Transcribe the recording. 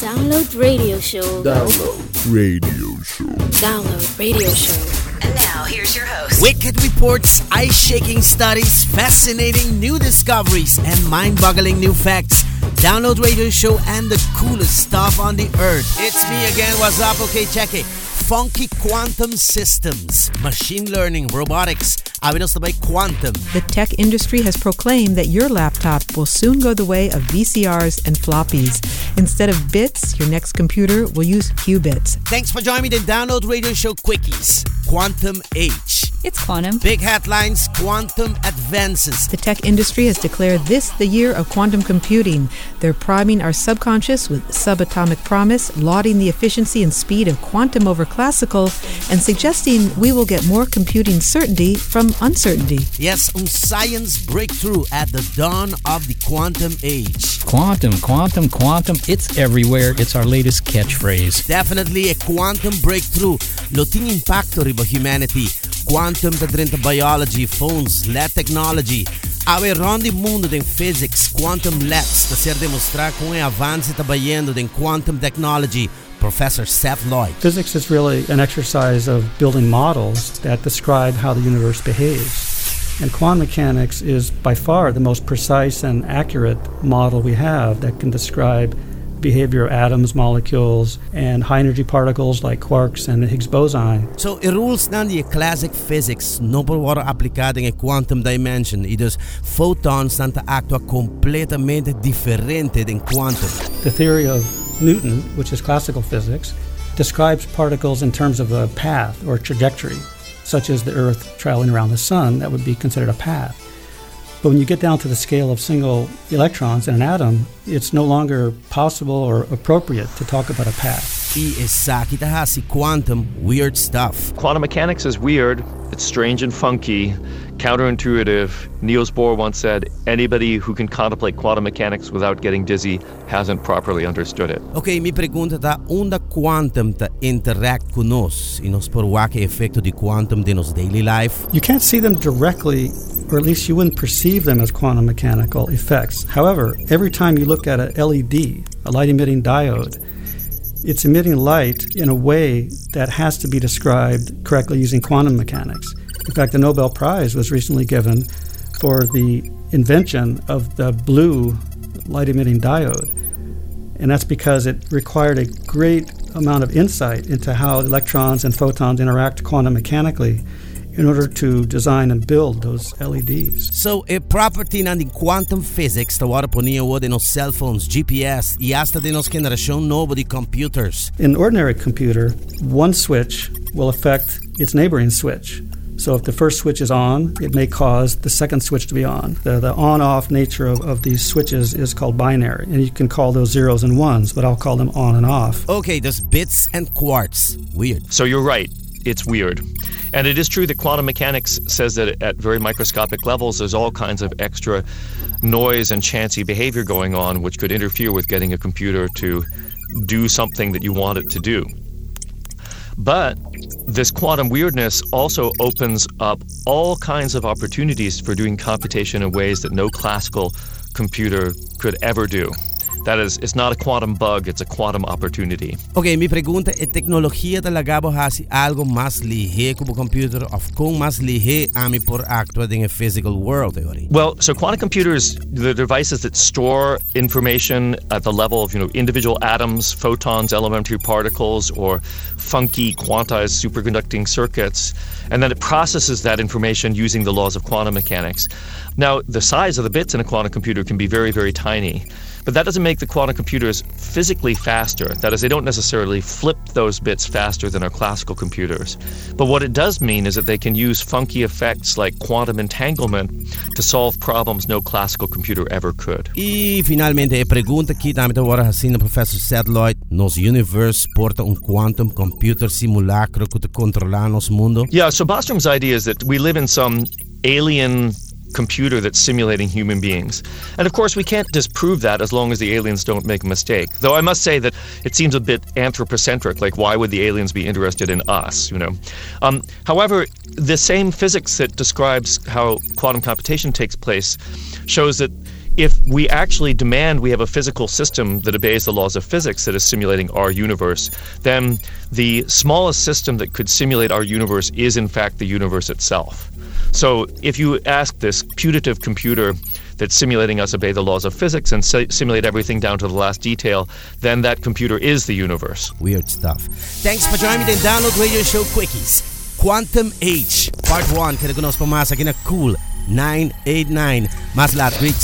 Download radio show. Download radio show. Download radio show. And now, here's your host. Wicked reports, eye shaking studies, fascinating new discoveries, and mind boggling new facts. Download Radio Show and the coolest stuff on the earth. It's me again. What's up? Okay, check it. Funky quantum systems, machine learning, robotics. Avinos by quantum. The tech industry has proclaimed that your laptop will soon go the way of VCRs and floppies. Instead of bits, your next computer will use qubits. Thanks for joining me. The Download Radio Show quickies. Quantum Age. It's quantum. Big headlines, quantum advances. The tech industry has declared this the year of quantum computing. They're priming our subconscious with subatomic promise, lauding the efficiency and speed of quantum over classical, and suggesting we will get more computing certainty from uncertainty. Yes, a science breakthrough at the dawn of the quantum age. Quantum, quantum, quantum, it's everywhere. It's our latest catchphrase. Definitely a quantum breakthrough. Lo ting impacto riba humanity. Quantum ta drin biology, phones, LED technology. Awe rondi mundo den physics, quantum labs, ta ser demonstrar com um avanço ta bayendo den quantum technology. Professor Seth Lloyd. Physics is really an exercise of building models that describe how the universe behaves. And quantum mechanics is by far the most precise and accurate model we have that can describe behavior of atoms, molecules, and high energy particles like quarks and the Higgs boson. So, i rules nan die classic physics no por worden applicado in quantum dimension. E dus photons te actua completamente diferente in quantum. The theory of Newton, which is classical physics, describes particles in terms of a path or trajectory, such as the Earth traveling around the Sun, that would be considered a path. But when you get down to the scale of single electrons in an atom, it's no longer possible or appropriate to talk about a path. E essa kita hasi quantum weird stuff. Quantum mechanics is weird. It's strange and funky, counterintuitive. Niels Bohr once said, anybody who can contemplate quantum mechanics without getting dizzy hasn't properly understood it. Ok, mi pergunta ta onda quantum ta interact con nos e nos por wake efecto di quantum de nos daily life? You can't see them directly, or at least you wouldn't perceive them as quantum mechanical effects. However, every time you look at a LED, a light emitting diode, it's emitting light in a way that has to be described correctly using quantum mechanics. In fact, the Nobel Prize was recently given for the invention of the blue light emitting diode. And that's because it required a great amount of insight into how electrons and photons interact quantum mechanically in order to design and build those LEDs. So, a property nan di quantum physics ta wara ponia wo de nos cell phones, GPS e hasta de nos generación novo di computers. In ordinary computer, one switch will affect its neighboring switch. So if the first switch is on, it may cause the second switch to be on. The, the on off nature of, of these switches is called binary, and you can call those zeros and ones, but I'll call them on and off. Okay, there's bits and quarts. Weird. So you're right. It's weird. And it is true that quantum mechanics says that at very microscopic levels, there's all kinds of extra noise and chancy behavior going on, which could interfere with getting a computer to do something that you want it to do. But this quantum weirdness also opens up all kinds of opportunities for doing computation in ways that no classical computer could ever do. That is, it's not a quantum bug, it's a quantum opportunity. Ok, mi pregunta é tecnologia talagabo hasi algo más lihe como computer of kung más lihe ami por actua in a physical world. Well, so quantum computers, the devices that store information at the level of you know individual atoms, photons, elementary particles, or funky quantized superconducting circuits, and then it processes that information using the laws of quantum mechanics. Now, the size of the bits in a quantum computer can be very, very tiny. But that doesn't make the quantum computers physically faster. That is, they don't necessarily flip those bits faster than our classical computers. But what it does mean is that they can use funky effects like quantum entanglement to solve problems no classical computer ever could. E finalmente a pergunta que também agora assim professor Seth Lloyd, nos universo porta um quantum computer simulacro que te controla nos mundo. Yeah, so Bostrom's idea is that we live in some alien computer that's simulating human beings. And of course, we can't disprove that as long as the aliens don't make a mistake. Though I must say that it seems a bit anthropocentric. Like, why would the aliens be interested in us? You know. Um, however, the same physics that describes how quantum computation takes place shows that if we actually demand we have a physical system that obeys the laws of physics that is simulating our universe, then the smallest system that could simulate our universe is, in fact, the universe itself. So if you ask this putative computer that's simulating us obey the laws of physics and si- simulate everything down to the last detail, then that computer is the universe. Weird stuff. Thanks for joining me in Download Radio Show Quickies. Quantum Age, Part 1. Kaya kunos pamasa kina Cool 989. Mas lahat, great